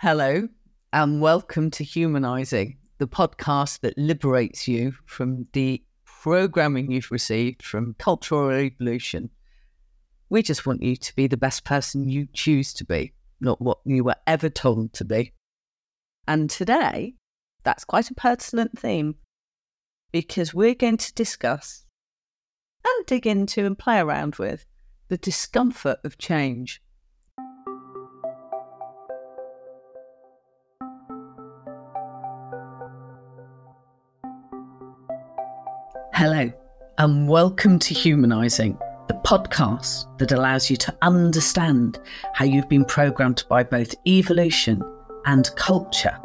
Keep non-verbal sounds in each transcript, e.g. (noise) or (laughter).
Hello, and welcome to Humanizing, the podcast that liberates you from the programming you've received from cultural evolution. We just want you to be the best person you choose to be, not what you were ever told to be. And today, that's quite a pertinent theme because we're going to discuss and dig into and play around with the discomfort of change. Hello, and welcome to Humanizing, the podcast that allows you to understand how you've been programmed by both evolution and culture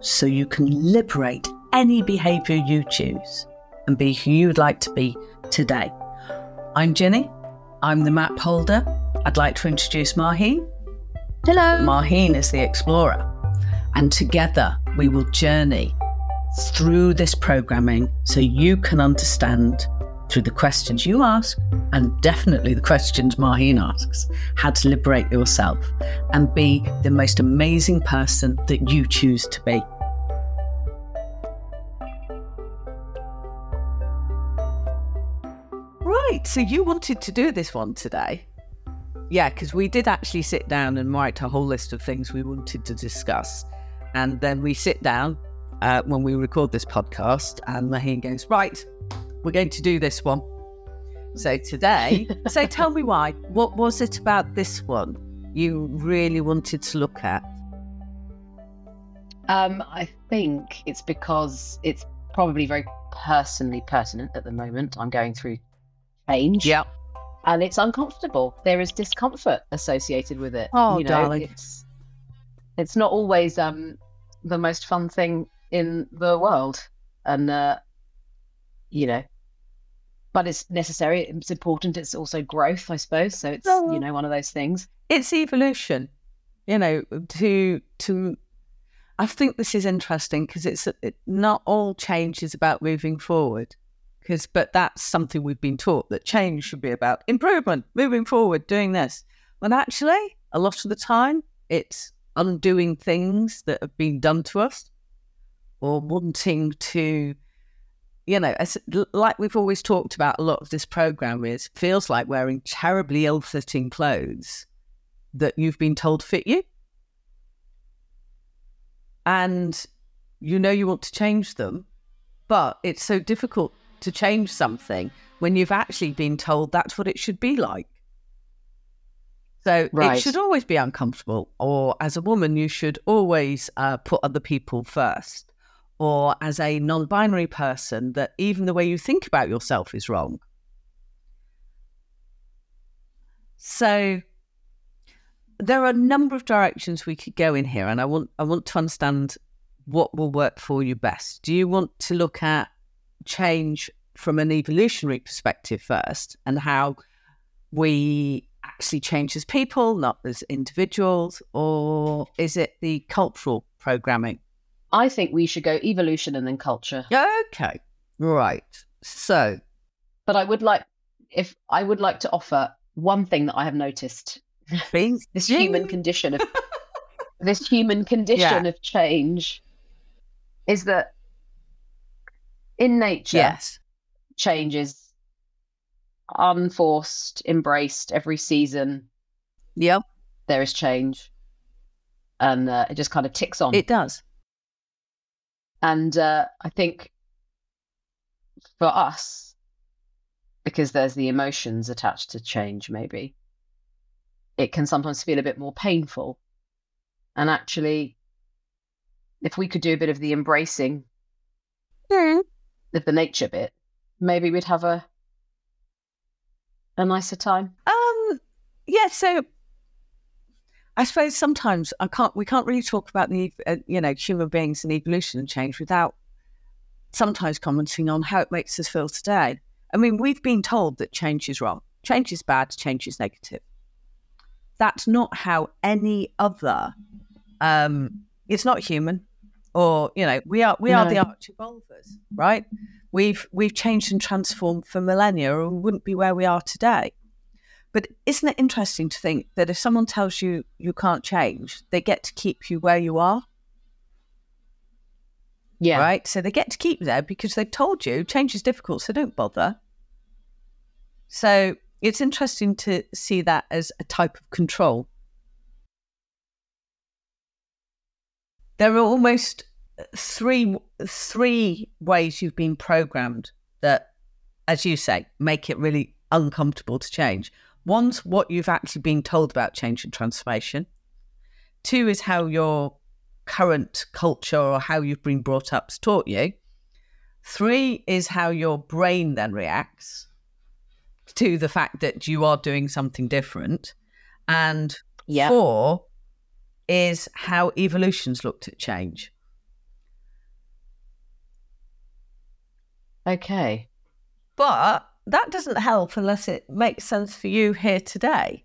so you can liberate any behavior you choose and be who you'd like to be today. I'm Jenny, I'm the map holder. I'd like to introduce Maheen. Hello. Maheen is the explorer, and together we will journey through this programming so you can understand through the questions you ask and definitely the questions Maheen asks how to liberate yourself and be the most amazing person that you choose to be. Right, so you wanted to do this one today. Yeah, because we did actually sit down and write a whole list of things we wanted to discuss. And then we sit down uh, when we record this podcast, and Maheen goes, Right, we're going to do this one. So today, (laughs) so tell me why. What was it about this one you really wanted to look at? Um, I think it's because it's probably very personally pertinent at the moment. I'm going through change. Yeah. And it's uncomfortable. There is discomfort associated with it. Oh, you know, darling. It's, it's not always um, the most fun thing in the world. And, uh, you know, but it's necessary. It's important. It's also growth, I suppose. So it's, Oh. you know, one of those things. It's evolution, you know, to, to, I think this is interesting because it's it, not all change is about moving forward. Because, but that's something we've been taught that change should be about improvement, moving forward, doing this. When actually, a lot of the time, it's undoing things that have been done to us or wanting to, you know, as, like we've always talked about, a lot of this program is feels like wearing terribly ill fitting clothes that you've been told fit you. And you know you want to change them, but it's so difficult to change something when you've actually been told that's what it should be like. So it should always be uncomfortable. Or as a woman, you should always uh, put other people first. Or as a non binary person, that even the way you think about yourself is wrong. So there are a number of directions we could go in here, and I want I want to understand what will work for you best. Do you want to look at change from an evolutionary perspective first, and how we actually change as people, not as individuals, or is it the cultural programming? I think we should go evolution and then culture. Okay, right. So But I would like, if I would like to offer one thing that I have noticed please, (laughs) this human condition of (laughs) this human condition Yeah. of change is that in nature yes, change is unforced embraced every season yep, there is change and uh, it just kind of ticks on it does. And uh, i think for us because there's the emotions attached to change maybe it can sometimes feel a bit more painful and actually if we could do a bit of the embracing of the nature bit maybe we'd have a a nicer time Um, yeah. So, I suppose sometimes I can't. We can't really talk about the uh, you know human beings and evolution and change without sometimes commenting on how it makes us feel today. I mean, we've been told that change is wrong, change is bad, change is negative. That's not how any other. Um, it's not human, or you know, we are we are the arch evolvers, right? We've we've changed and transformed for millennia, or we wouldn't be where we are today. But isn't it interesting to think that if someone tells you you can't change, they get to keep you where you are? Yeah. Right? So they get to keep you there because they've told you change is difficult, so don't bother. So it's interesting to see that as a type of control. There are almost three three ways you've been programmed that, as you say, make it really uncomfortable to change. One's what you've actually been told about change and transformation. Two is how your current culture or how you've been brought up has taught you. Three is how your brain then reacts to the fact that you are doing something different. And Yeah. four is how evolution's looked at change. Okay. But that doesn't help unless it makes sense for you here today.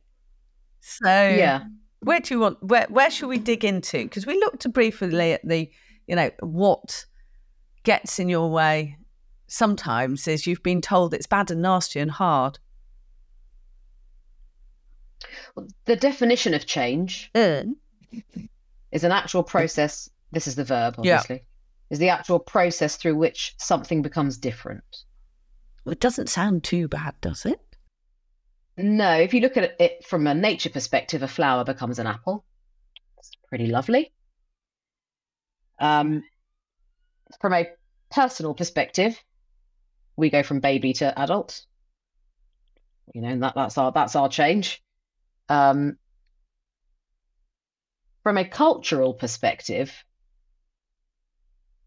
So Yeah. where do you want where where should we dig into? Because we looked briefly at the, you know, what gets in your way sometimes is you've been told it's bad and nasty and hard. The definition of change mm. is an actual process. This is the verb, Yeah. obviously. Is the actual process through which something becomes different. It doesn't sound too bad, does it? No, if you look at it from a nature perspective, a flower becomes an apple. It's pretty lovely. Um, from a personal perspective, we go from baby to adult. You know, that, that's our that's our change. Um, from a cultural perspective,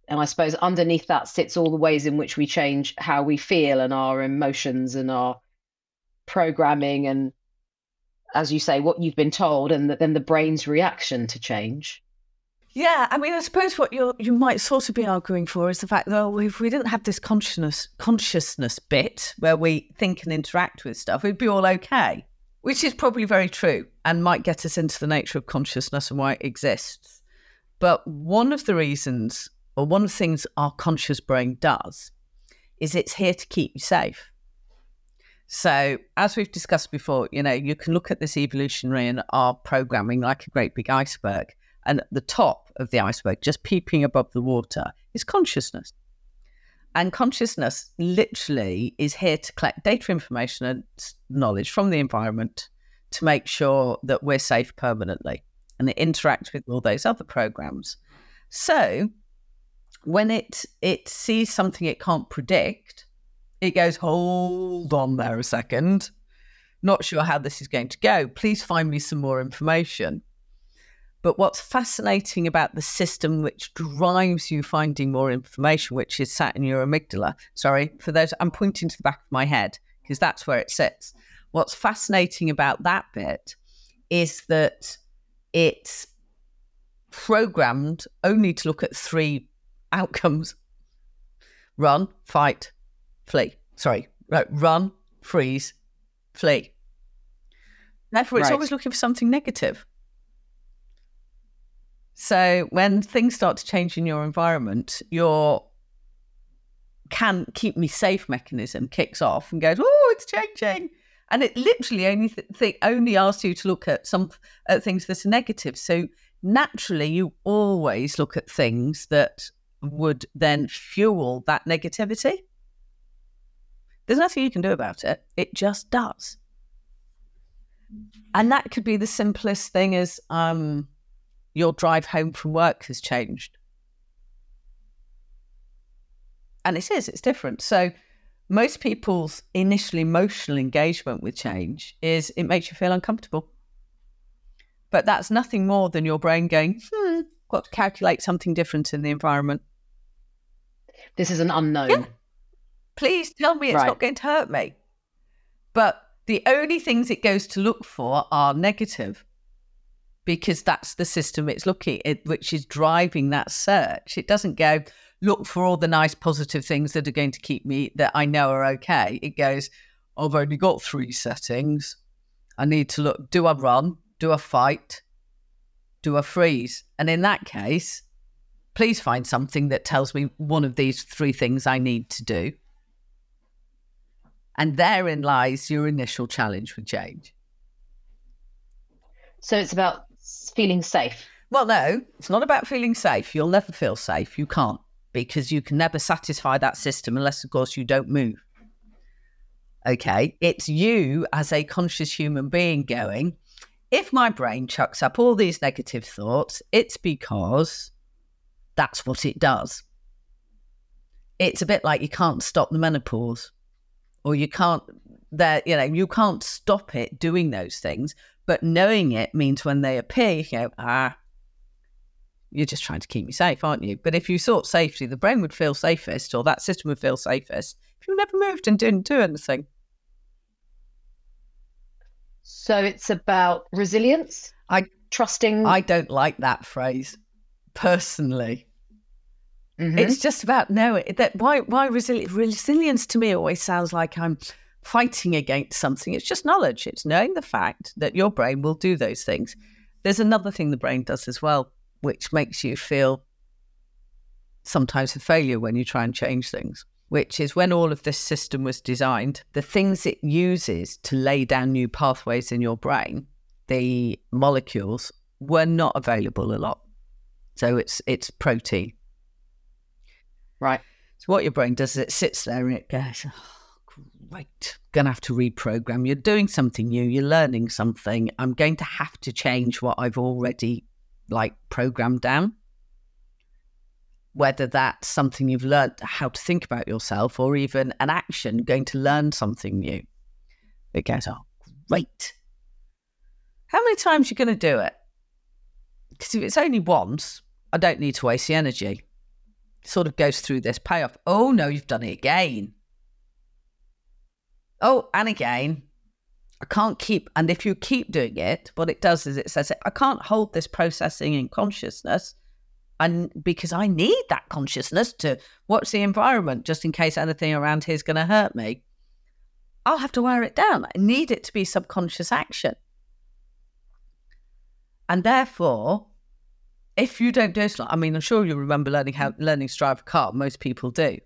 and I suppose underneath that sits all the ways in which we change how we feel and our emotions and our programming and as you say what you've been told and th- then the brain's reaction to change Yeah, I mean, I suppose what you you might sort of be arguing for is the fact that if we didn't have this consciousness consciousness bit where we think and interact with stuff, we'd be all okay. Which is probably very true and might get us into the nature of consciousness and why it exists. But one of the reasons, or one of the things our conscious brain does, is it's here to keep you safe. So, as we've discussed before, you know, you can look at this evolutionary and our programming like a great big iceberg. And at the top of the iceberg, just peeping above the water, is consciousness. And consciousness literally is here to collect data, information, and knowledge from the environment to make sure that we're safe permanently. And it interacts with all those other programs. So when it it sees something it can't predict, it goes, hold on there a second. Not sure how this is going to go. Please find me some more information. But what's fascinating about the system which drives you finding more information, which is sat in your amygdala, sorry, for those, I'm pointing to the back of my head because that's where it sits. What's fascinating about that bit is that it's programmed only to look at three outcomes run, fight, flee. Sorry, right, run, freeze, flee. Therefore, it's Right. always looking for something negative. So when things start to change in your environment, your can keep me safe mechanism kicks off and goes, oh, it's changing. And it literally only th- th- only asks you to look at some at things that are negative. So naturally, you always look at things that would then fuel that negativity. There's nothing you can do about it. It just does. And that could be the simplest thing as um, your drive home from work has changed. And it is, it's different. So most people's initial emotional engagement with change is it makes you feel uncomfortable. But that's nothing more than your brain going, hmm, got to calculate something different in the environment. This is an unknown Yeah. Please tell me it's Right. not going to hurt me. But the only things it goes to look for are negative because that's the system it's looking at, which is driving that search. It doesn't go look for all the nice positive things that are going to keep me that I know are okay. It goes, I've only got three settings. I need to look do I run? Do I fight? Do I freeze? And in that case, please find something that tells me one of these three things I need to do. And therein lies your initial challenge with change. So it's about feeling safe. Well, no, it's not about feeling safe. You'll never feel safe. You can't because you can never satisfy that system unless, of course, you don't move. Okay. It's you as a conscious human being going, if my brain chucks up all these negative thoughts, it's because that's what it does. It's a bit like you can't stop the menopause or you can't that you know you can't stop it doing those things but knowing it means when they appear you go ah you're just trying to keep me safe aren't you? But if you sought safety the brain would feel safest or that system would feel safest if you never moved and didn't do anything. So it's about resilience? I trusting? I don't like that phrase personally Mm-hmm. It's just about knowing that why why resili- resilience to me always sounds like I'm fighting against something. It's just knowledge. It's knowing the fact that your brain will do those things. There's another thing the brain does as well, which makes you feel sometimes a failure when you try and change things, which is when all of this system was designed, the things it uses to lay down new pathways in your brain, the molecules were not available a lot. So it's it's protein Right. So what your brain does is it sits there and it goes, oh, great, to have to reprogram. You're doing something new. You're learning something. I'm going to have to change what I've already like programmed down. Whether that's something you've learned how to think about yourself or even an action going to learn something new. It goes, oh, great. How many times are you going to do it? Because if it's only once, I don't need to waste the energy sort of goes through this payoff. Oh no, you've done it again. Oh, and again. I can't keep, and if you keep doing it, what it does is it says, I can't hold this processing in consciousness. And because I need that consciousness to watch the environment just in case anything around here is going to hurt me, I'll have to wear it down. I need it to be subconscious action. And therefore, if you don't do it, I mean, I'm sure you remember learning how learning to drive a car. Most people do,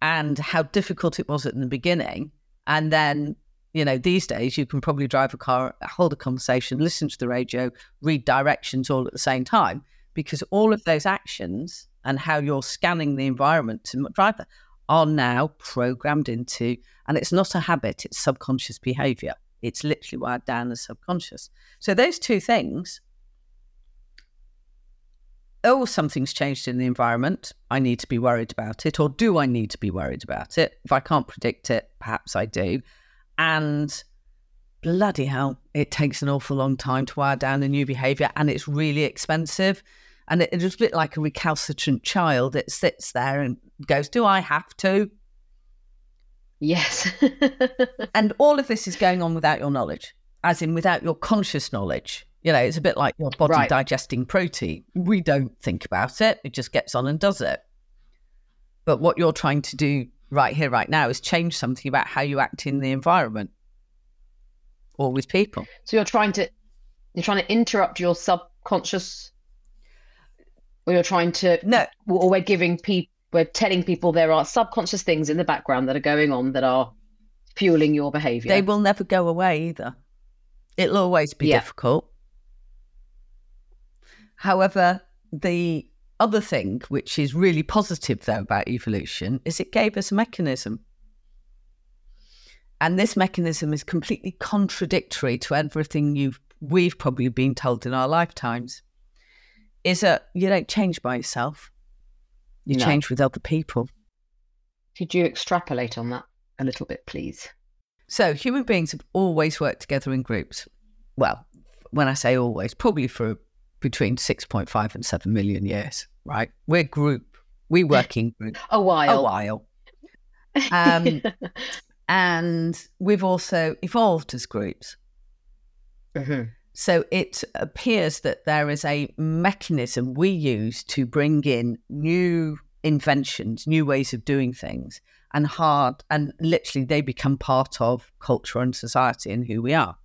and how difficult it was at the beginning. And then, you know, these days you can probably drive a car, hold a conversation, listen to the radio, read directions all at the same time, because all of those actions and how you're scanning the environment to drive that are now programmed into, and it's not a habit; it's subconscious behavior. It's literally wired down as subconscious. So those two things oh, something's changed in the environment. I need to be worried about it. Or do I need to be worried about it? If I can't predict it, perhaps I do. And bloody hell, it takes an awful long time to wire down a new behavior and it's really expensive. And it, it's a bit like a recalcitrant child. It sits there and goes, Do I have to? Yes. (laughs) and all of this is going on without your knowledge, as in without your conscious knowledge. You know, it's a bit like your body right. digesting protein. We don't think about it, it just gets on and does it. But what you're trying to do right here, right now, is change something about how you act in the environment or with people. So you're trying to you're trying to interrupt your subconscious or you're trying to no or we're giving people we're telling people there are subconscious things in the background that are going on that are fueling your behavior. They will never go away either. It'll always be yeah. difficult. However, the other thing, which is really positive though about evolution, is it gave us a mechanism. And this mechanism is completely contradictory to everything you've we've probably been told in our lifetimes. Is that you don't change by yourself. You no. change with other people. Could you extrapolate on that a little bit, please? So human beings have always worked together in groups. Well, when I say always, probably for between 6.5 and 7 million years, right? We're group, we working group. (laughs) A while. A while. (laughs) Um, and we've also evolved as groups. Mm-hmm. So it appears that there is a mechanism we use to bring in new inventions, new ways of doing things, and hard, and literally they become part of culture and society and who we are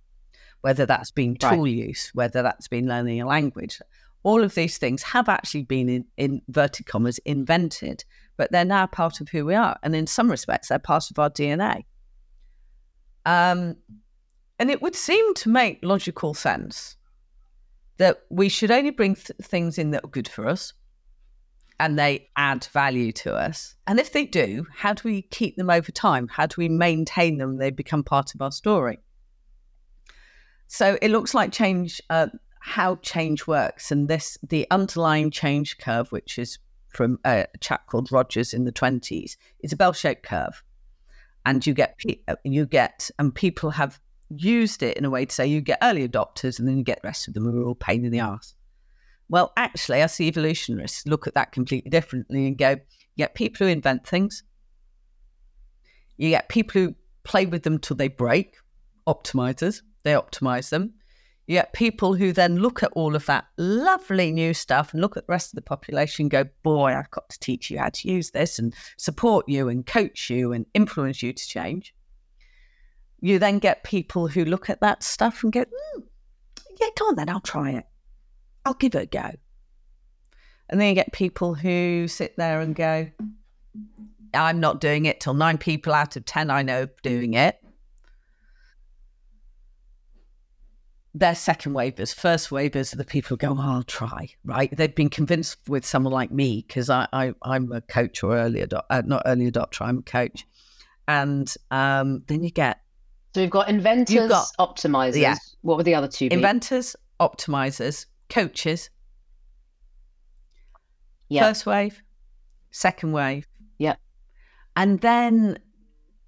whether that's been tool right. use, whether that's been learning a language. All of these things have actually been, in, in inverted commas, invented, but they're now part of who we are. And in some respects, they're part of our DNA. Um, and it would seem to make logical sense that we should only bring th- things in that are good for us and they add value to us. And if they do, how do we keep them over time? How do we maintain them? They become part of our story. So it looks like change, uh, how change works, and this the underlying change curve, which is from a chap called Rogers in the twenties, is a bell-shaped curve, and you get uh, you get and people have used it in a way to say you get early adopters and then you get the rest of them who are all pain in the ass. Well, actually, I see evolutionists look at that completely differently and go, you get people who invent things, you get people who play with them till they break, optimizers, they optimize them. Yet people who then look at all of that lovely new stuff and look at the rest of the population go, boy, I've got to teach you how to use this and support you and coach you and influence you to change. You then get people who look at that stuff and go, mm, yeah, go on then, I'll try it. I'll give it a go. And then you get people who sit there and go, I'm not doing it till nine people out of 10 I know doing it. They're second wavers. First wavers are the people who go, oh, I'll try, right? They've been convinced with someone like me because I, I, am a coach or early adopter, uh, not early adopter, I'm a coach. And um, then you get. So we've got inventors, you've got, optimizers. Yeah. What were the other two? Inventors, optimizers, coaches. Yeah. First wave, second wave. Yeah. And then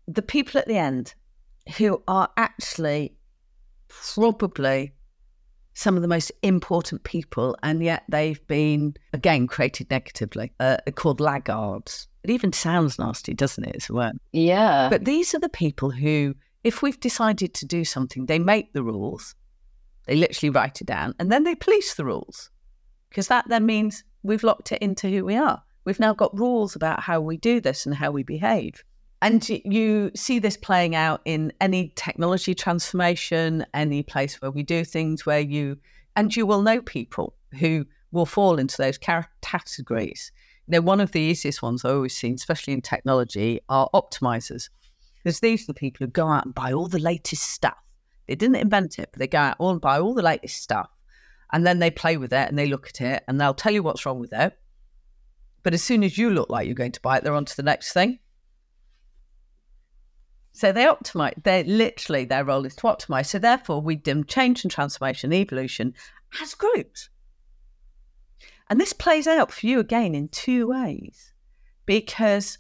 the people at the end who are actually probably some of the most important people, and yet they've been, again, created negatively, uh, called laggards. It even sounds nasty, doesn't it? It's a word. Yeah. But these are the people who, if we've decided to do something, they make the rules they literally write it down and then they police the rules because that then means we've locked it into who we are. We've now got rules about how we do this and how we behave. And you see this playing out in any technology transformation, any place where we do things where you, and you will know people who will fall into those categories. You know, one of the easiest ones I've always seen, especially in technology, are optimizers. Because these are the people who go out and buy all the latest stuff they didn't invent it, but they go out and buy all the latest stuff. And then they play with it and they look at it and they'll tell you what's wrong with it. But as soon as you look like you're going to buy it, they're on to the next thing. So they optimize, they literally, their role is to optimize. So therefore, we do change and transformation, evolution as groups. And this plays out for you again in two ways. Because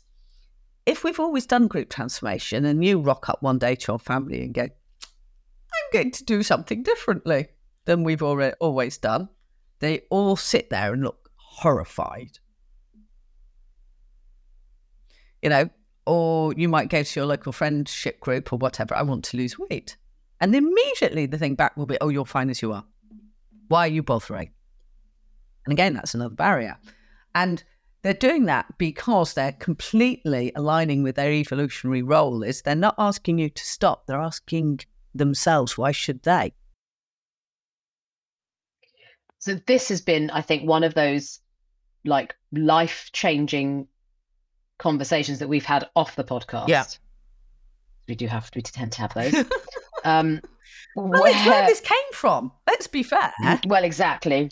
if we've always done group transformation and you rock up one day to your family and go, I'm going to do something differently than we've already always done. They all sit there and look horrified. You know, or you might go to your local friendship group or whatever, I want to lose weight. And immediately the thing back will be, oh, you're fine as you are. Why are you bothering? And again, that's another barrier. And they're doing that because they're completely aligning with their evolutionary role is they're not asking you to stop, they're asking themselves. Why should they? So this has been, I think, one of those like life changing conversations that we've had off the podcast. Yeah. We do have we tend to have those. (laughs) um well, where... where this came from. Let's be fair. Well, exactly.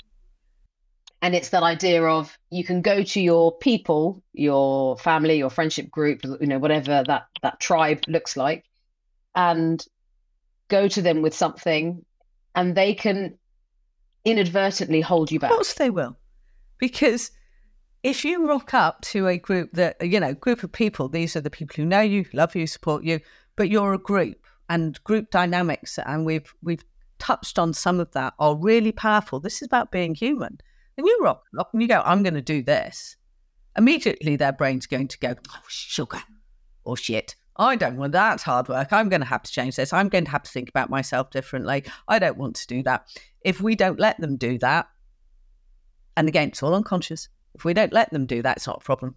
And it's that idea of you can go to your people, your family, your friendship group, you know, whatever that that tribe looks like, and go to them with something and they can inadvertently hold you back. Of course they will. Because if you rock up to a group that, you know, group of people, these are the people who know you, love you, support you, but you're a group and group dynamics, and we've we've touched on some of that, are really powerful. This is about being human. And you rock up and you go, I'm going to do this. Immediately their brain's going to go, oh, sugar or shit I don't want that hard work. I'm going to have to change this. I'm going to have to think about myself differently. I don't want to do that. If we don't let them do that, and again, it's all unconscious. If we don't let them do that, it's not a problem.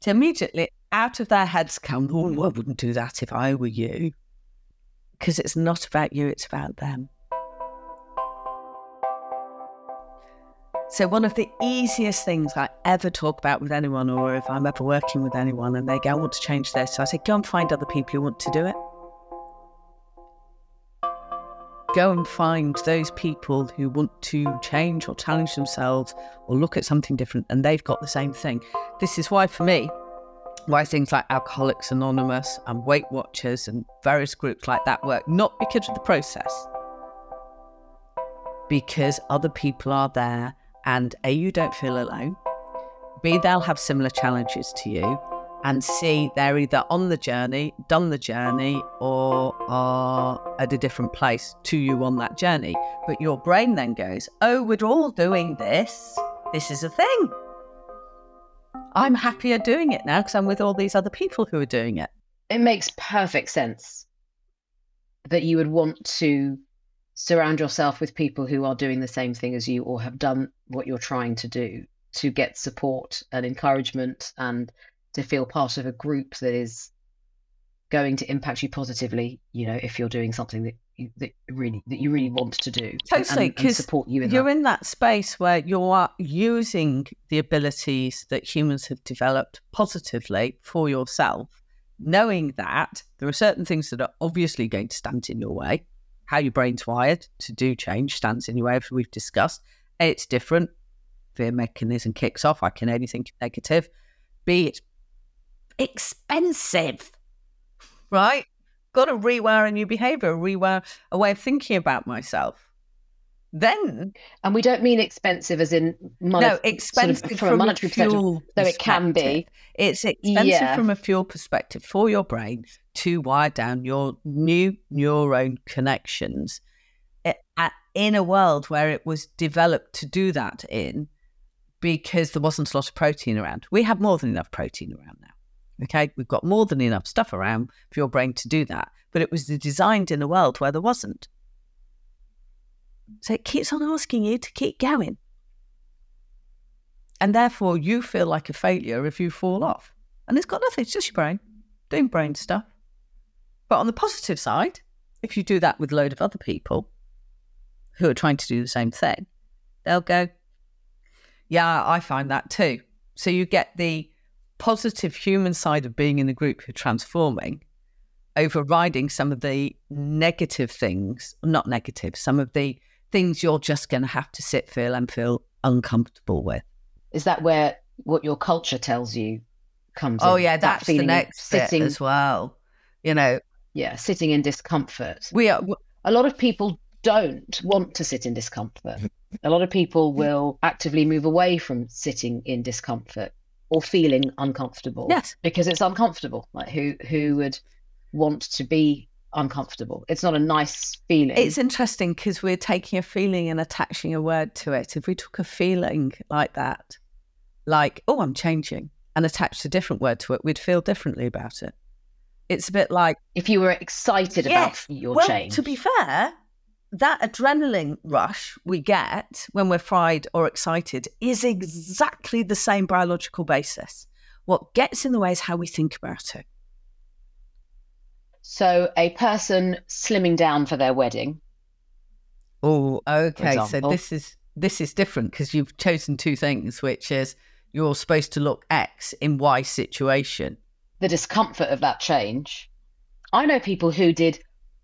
So immediately out of their heads come, oh, I wouldn't do that if I were you. Because it's not about you, it's about them. So, one of the easiest things I ever talk about with anyone, or if I'm ever working with anyone and they go, I want to change this, so I say, go and find other people who want to do it. Go and find those people who want to change or challenge themselves or look at something different and they've got the same thing. This is why, for me, why things like Alcoholics Anonymous and Weight Watchers and various groups like that work, not because of the process, because other people are there and A, you don't feel alone, B, they'll have similar challenges to you, and see they're either on the journey, done the journey, or are at a different place to you on that journey. But your brain then goes, Oh, we're all doing this. This is a thing. I'm happier doing it now because I'm with all these other people who are doing it. It makes perfect sense that you would want to surround yourself with people who are doing the same thing as you or have done what you're trying to do to get support and encouragement and to feel part of a group that is going to impact you positively you know if you're doing something that you, that really that you really want to do totally and, and support you in you're that. in that space where you are using the abilities that humans have developed positively for yourself knowing that there are certain things that are obviously going to stand in your way. How your brain's wired to do change stands in your way as we've discussed. It's different. Fear mechanism kicks off. I can only think negative. B it's expensive, right? Got to rewire a new behavior, rewire a way of thinking about myself. Then, and we don't mean expensive as in money. No, expensive sort of from, from, a monetary fuel perspective, though it can be. It's expensive yeah. from a fuel perspective for your brain to wire down your new neuron connections eh, in a world where it was developed to do that in because there wasn't a lot of protein around. We have more than enough protein around now. Okay, we've got more than enough stuff around for your brain to do that, but it was designed in a world where there wasn't. So it keeps on asking you to keep going. And therefore, you feel like a failure if you fall off. And it's got nothing, it's just your brain doing brain stuff. But on the positive side, if you do that with a load of other people who are trying to do the same thing, they'll go, Yeah, I find that too. So you get the positive human side of being in a group who are transforming, overriding some of the negative things, not negative, some of the things you're just going to have to sit, feel, and feel uncomfortable with. Is that where what your culture tells you comes in? oh, in? yeah, that's that the next sitting, as well. You know, yeah, sitting in discomfort. We are. A lot of people don't want to sit in discomfort. A lot of people (laughs) will actively move away from sitting in discomfort or feeling uncomfortable. Yes. Because it's uncomfortable. Like who who would want to be uncomfortable? It's not a nice feeling. It's interesting because we're taking a feeling and attaching a word to it. If we took a feeling like that, like, oh, I'm changing, and attached a different word to it, we'd feel differently about it. It's a bit like if you were excited yes, about your well, change. To be fair, that adrenaline rush we get when we're fried or excited is exactly the same biological basis. What gets in the way is how we think about it. So, a person slimming down for their wedding. Oh, okay. So this is this is different because you've chosen two things, which is you're supposed to look X in Y situation. The discomfort of that change. I know people who did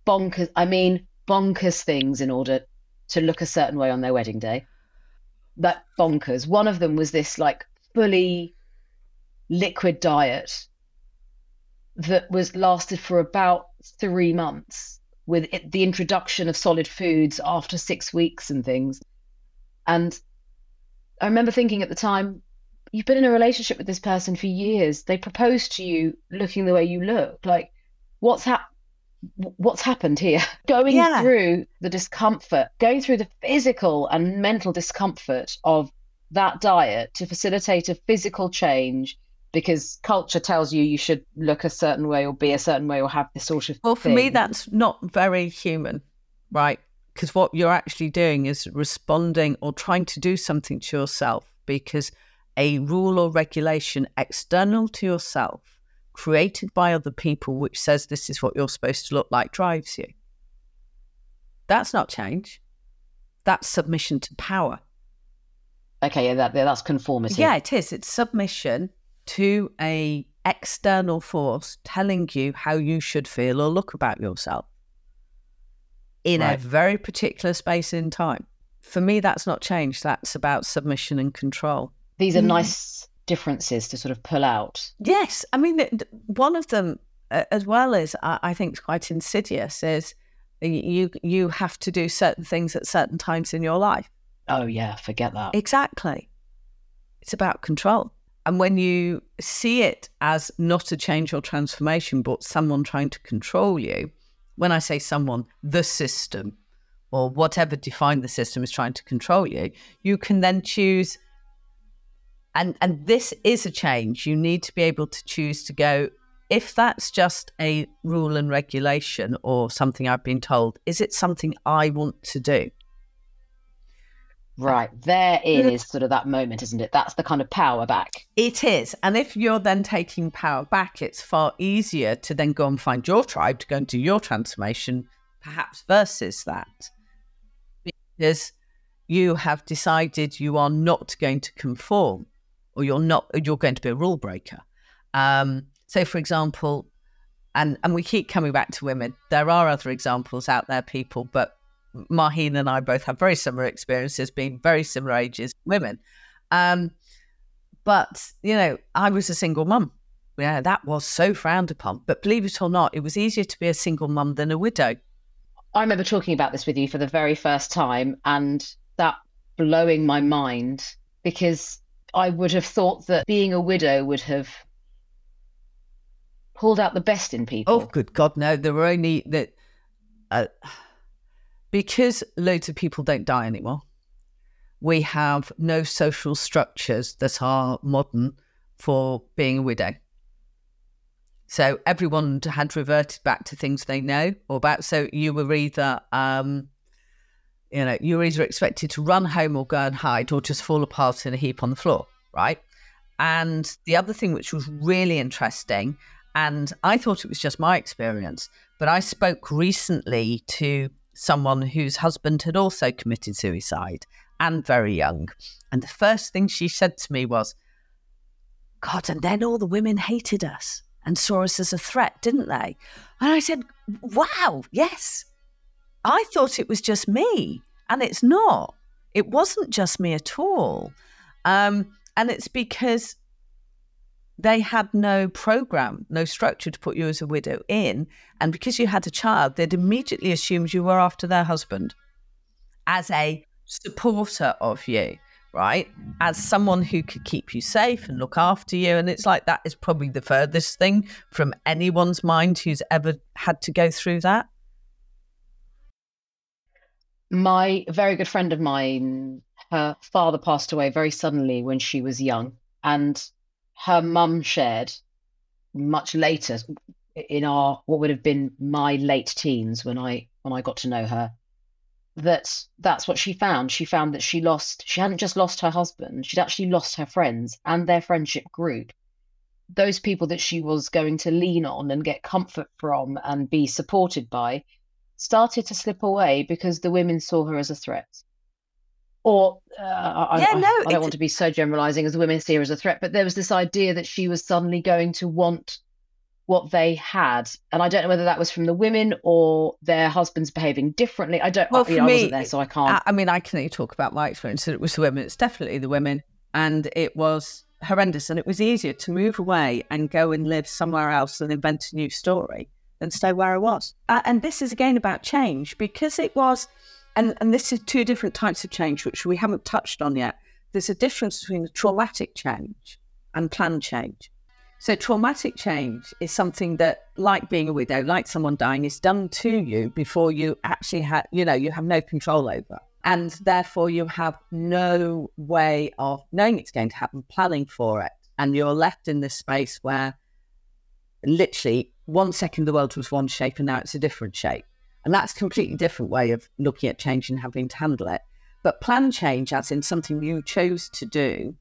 bonkers. I mean, bonkers things in order to look a certain way on their wedding day. That bonkers. One of them was this like fully liquid diet that was lasted for about three months with it, the introduction of solid foods after six weeks and things. And I remember thinking at the time, you've been in a relationship with this person for years. They proposed to you looking the way you look. Like, what's happened? What's happened here (laughs) going yeah. through the discomfort going through the physical and mental discomfort of that diet to facilitate a physical change because culture tells you you should look a certain way or be a certain way or have this sort of well for thing. me that's not very human right because what you're actually doing is responding or trying to do something to yourself because a rule or regulation external to yourself created by other people, which says this is what you're supposed to look like, drives you. That's not change. That's submission to power. Okay, yeah, that, that's conformity. Yeah, it is. It's submission to a external force telling you how you should feel or look about yourself. in Right. a very particular space in time. For me, that's not change. That's about submission and control. These are Mm. nice differences to sort of pull out. Yes, I mean one of them, uh, as well as I, I think is quite insidious, is you you have to do certain things at certain times in your life. Oh yeah, forget that. Exactly, it's about control. And when you see it as not a change or transformation, but someone trying to control you, when I say someone, the system or whatever defined the system is trying to control you, you can then choose. And, and this is a change. You need to be able to choose to go, if that's just a rule and regulation or something I've been told, is it something I want to do? Right. Therein is sort of that moment, isn't it? That's the kind of power back. It is. And if you're then taking power back, it's far easier to then go and find your tribe to go and do your transformation, perhaps versus that. Because you have decided you are not going to conform or you're not you're going to be a rule breaker. Um, so for example, and and we keep coming back to women, there are other examples out there, people, but Maheen and I both have very similar experiences, being very similar ages, women. Um, but you know, I was a single mum. Yeah, that was so frowned upon. But believe it or not, it was easier to be a single mum than a widow. I remember talking about this with you for the very first time and that blowing my mind because I would have thought that being a widow would have pulled out the best in people. Oh, good God, no! There were only that uh, because loads of people don't die anymore. We have no social structures that are modern for being a widow. So everyone had reverted back to things they know or about. So you were either, um, you know, you're either expected to run home or go and hide or just fall apart in a heap on the floor, right? And the other thing which was really interesting, and I thought it was just my experience, but I spoke recently to someone whose husband had also committed suicide and very young. And the first thing she said to me was, God, and then all the women hated us and saw us as a threat, didn't they? And I said, Wow, yes. I thought it was just me, and it's not. It wasn't just me at all. Um, and it's because they had no program, no structure to put you as a widow in. And because you had a child, they'd immediately assumed you were after their husband as a supporter of you, right? As someone who could keep you safe and look after you. And it's like that is probably the furthest thing from anyone's mind who's ever had to go through that. My very good friend of mine, her father passed away very suddenly when she was young, and her mum shared much later in our what would have been my late teens when I when I got to know her that that's what she found. She found that she lost she hadn't just lost her husband she'd actually lost her friends and their friendship group. Those people that she was going to lean on and get comfort from and be supported by started to slip away because the women saw her as a threat. Or uh, I, Yeah, no, I don't want to be so generalizing as the women see her as a threat, but there was this idea that she was suddenly going to want what they had, and I don't know whether that was from the women or their husbands behaving differently. I don't. Well, you for know, I me, wasn't there, so I can't. I, I mean, I can only talk about my experience. It was the women. It's definitely the women, and it was horrendous. And it was easier to move away and go and live somewhere else and invent a new story than stay where I was. Uh, and this is again about change because it was, and and this is two different types of change which we haven't touched on yet. There's a difference between traumatic change and planned change. So traumatic change is something that, like being a widow, like someone dying, is done to you before you actually have, you know, you have no control over. And therefore you have no way of knowing it's going to happen, planning for it. And you're left in this space where literally one second the world was one shape and now it's a different shape. And that's a completely different way of looking at change and having to handle it. But plan change, as in something you chose to do,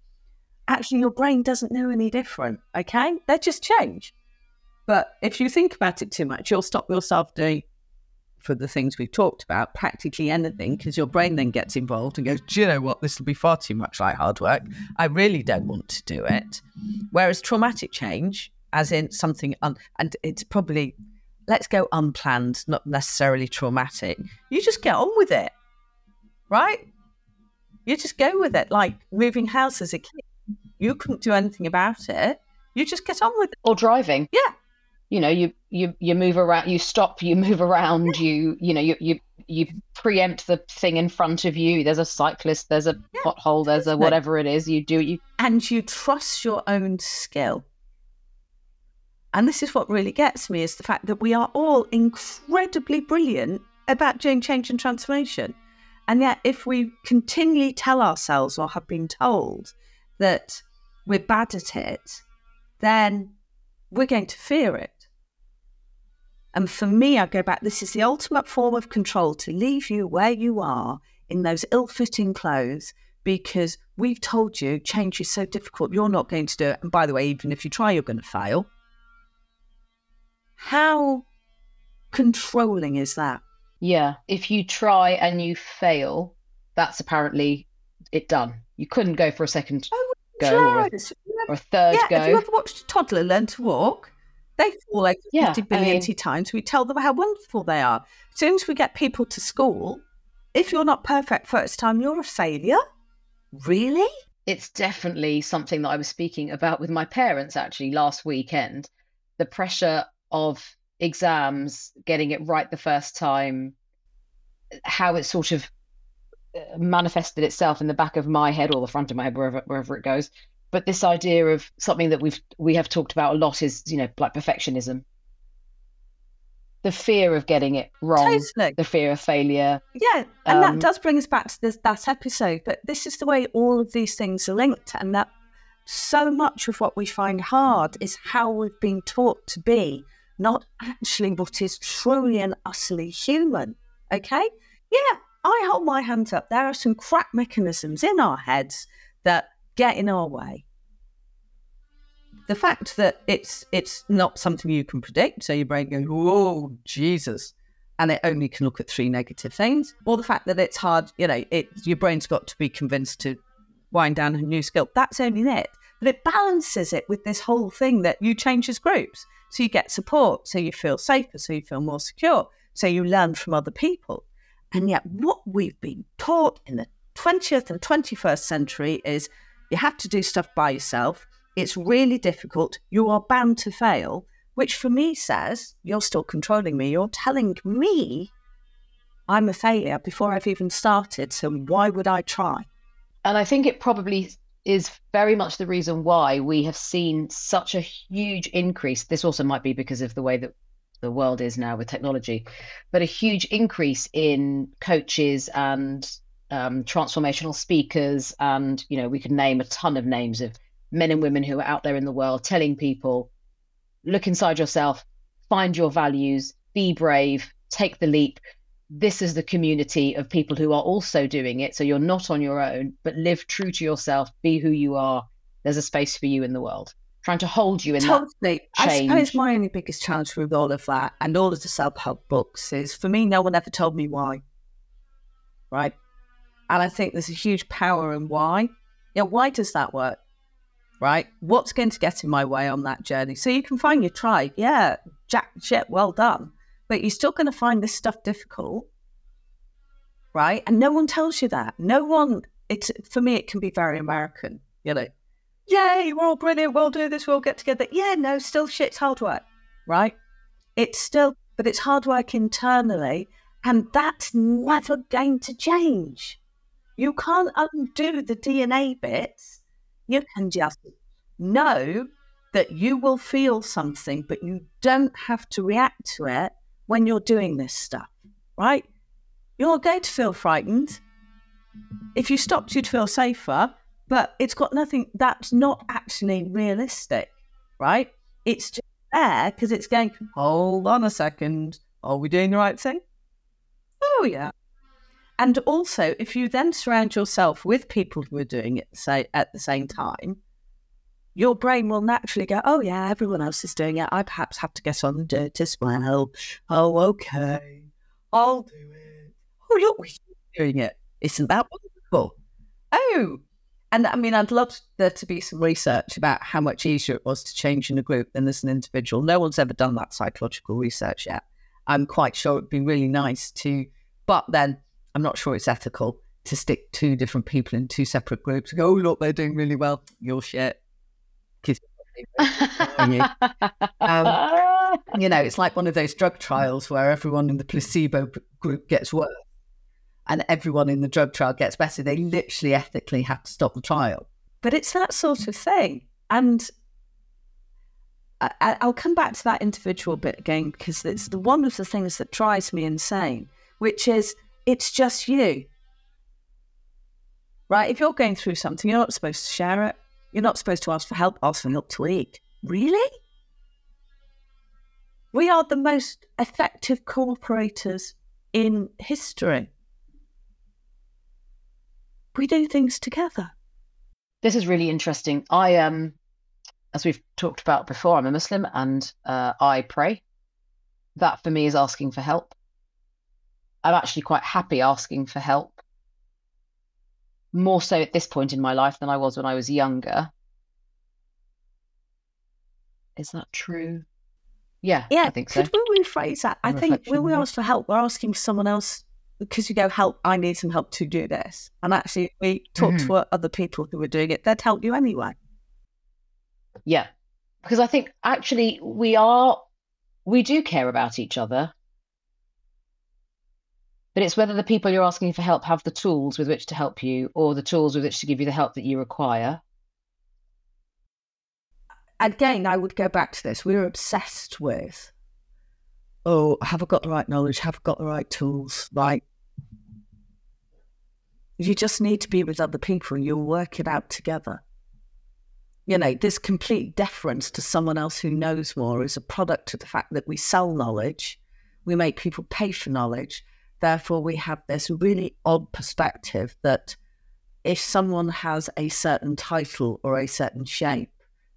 actually your brain doesn't know any different. Okay, they just change. But if you think about it too much, you'll stop yourself doing for the things we've talked about practically anything because your brain then gets involved and goes, Do you know what? This will be far too much like hard work. I really don't want to do it. Whereas traumatic change, as in something, un- and it's probably, let's go unplanned, not necessarily traumatic. You just get on with it, right? You just go with it. Like moving house as a kid, you couldn't do anything about it. You just get on with it. Or driving. Yeah. You know, you you you move around, you stop, you move around, you you know, you you you preempt the thing in front of you. There's a cyclist, there's a Yeah, pothole, there's a whatever it is. You do you and you trust your own skill. And this is what really gets me is the fact that we are all incredibly brilliant about doing change and transformation. And yet, if we continually tell ourselves or have been told that we're bad at it, then we're going to fear it. And for me, I go back, this is the ultimate form of control to leave you where you are in those ill fitting clothes because we've told you change is so difficult, you're not going to do it. And by the way, even if you try, you're going to fail. How controlling is that? Yeah. If you try and you fail, that's apparently it done. You couldn't go for a second Oh, go or a, or a third Yeah, have you go. ever watched a toddler learn to walk? They fall over Yeah, 50 I billion mean- times. We tell them how wonderful they are. As soon as we get people to school, if you're not perfect first time, you're a failure. Really? It's definitely something that I was speaking about with my parents actually last weekend. The pressure of exams, getting it right the first time, how it sort of uh, manifested itself in the back of my head or the front of my head, wherever wherever it goes. But this idea of something that we've we have talked about a lot is, you know, like perfectionism. The fear of getting it wrong, Totally. the fear of failure. Yeah, and that Um, does bring us back to this that episode. But this is the way all of these things are linked, and that so much of what we find hard is how we've been taught to be, not actually what is truly and utterly human. Okay? Yeah, I hold my hands up. There are some crap mechanisms in our heads that get in our way. The fact that it's it's not something you can predict, so your brain goes, "Oh Jesus," and it only can look at three negative things, or the fact that it's hard, you know, it your brain's got to be convinced to wind down a new skill. That's only it. But it balances it with this whole thing that you change as groups. So you get support, so you feel safer, so you feel more secure, so you learn from other people. And yet, what we've been taught in the 20th and 21st century is you have to do stuff by yourself. It's really difficult. You are bound to fail, which for me says you're still controlling me. You're telling me I'm a failure before I've even started. So why would I try? And I think it probably is very much the reason why we have seen such a huge increase. This also might be because of the way that the world is now with technology, but a huge increase in coaches and um, transformational speakers. And, you know, we could name a ton of names of men and women who are out there in the world telling people look inside yourself, find your values, be brave, take the leap this is the community of people who are also doing it. So you're not on your own, but live true to yourself, be who you are. There's a space for you in the world. Trying to hold you in that. Totally. I suppose my only biggest challenge with all of that and all of the self help books is for me, no one ever told me why. Right. And I think there's a huge power in why. Yeah, why does that work? Right? What's going to get in my way on that journey? So you can find your tribe. Yeah, jack shit, well done. But you're still going to find this stuff difficult. Right? And no one tells you that. No one, it's for me, it can be very American, you know yay, we're all brilliant, we'll do this, we'll get together. Yeah, no, still shit's hard work, right? It's still, but it's hard work internally, and that's never going to change. You can't undo the DNA bits. You can just know that you will feel something, but you don't have to react to it when you're doing this stuff, right? You're going to feel frightened. If you stopped, you'd feel safer but it's got nothing that's not actually realistic, right? It's just there because it's going, hold on a second, are we doing the right thing? Oh, yeah. And also, if you then surround yourself with people who are doing it say, at the same time, your brain will naturally go, oh, yeah, everyone else is doing it. I perhaps have to get on the dirt as well. Oh, okay. I'll do it. Oh, look, we're doing it. Isn't that wonderful? Oh, And I mean, I'd love there to be some research about how much easier it was to change in a group than as an individual. No one's ever done that psychological research yet. I'm quite sure it'd be really nice to, but then I'm not sure it's ethical to stick two different people in two separate groups and go, oh, look, they're doing really well. You're shit. Um, (laughs) you know, it's like one of those drug trials where everyone in the placebo group gets worse and everyone in the drug trial gets better. They literally ethically have to stop the trial. But it's that sort of thing. And I, will come back to that individual bit again because it's the one of the things that drives me insane, which is it's just you. Right? If you're going through something, you're not supposed to share it. You're not supposed to ask for help, ask for help to eat. Really? We are the most effective cooperators in history we do things together. This is really interesting. I um, as we've talked about before, I'm a Muslim and uh, I pray. That for me is asking for help. I'm actually quite happy asking for help. More so at this point in my life than I was when I was younger. Is that true? Yeah, yeah. I think so. Could we rephrase that? I think when we ask for help, we're asking someone else because you go, help, I need some help to do this. And actually, we talk mm-hmm. to other people who are doing it, they'd help you anyway. Yeah. Because I think actually we are, we do care about each other. But it's whether the people you're asking for help have the tools with which to help you or the tools with which to give you the help that you require. Again, I would go back to this. We're obsessed with oh, have I got the right knowledge? Have I got the right tools? Like, You just need to be with other people and you'll work it out together. You know, this complete deference to someone else who knows more is a product of the fact that we sell knowledge, we make people pay for knowledge. Therefore, we have this really odd perspective that if someone has a certain title or a certain shape,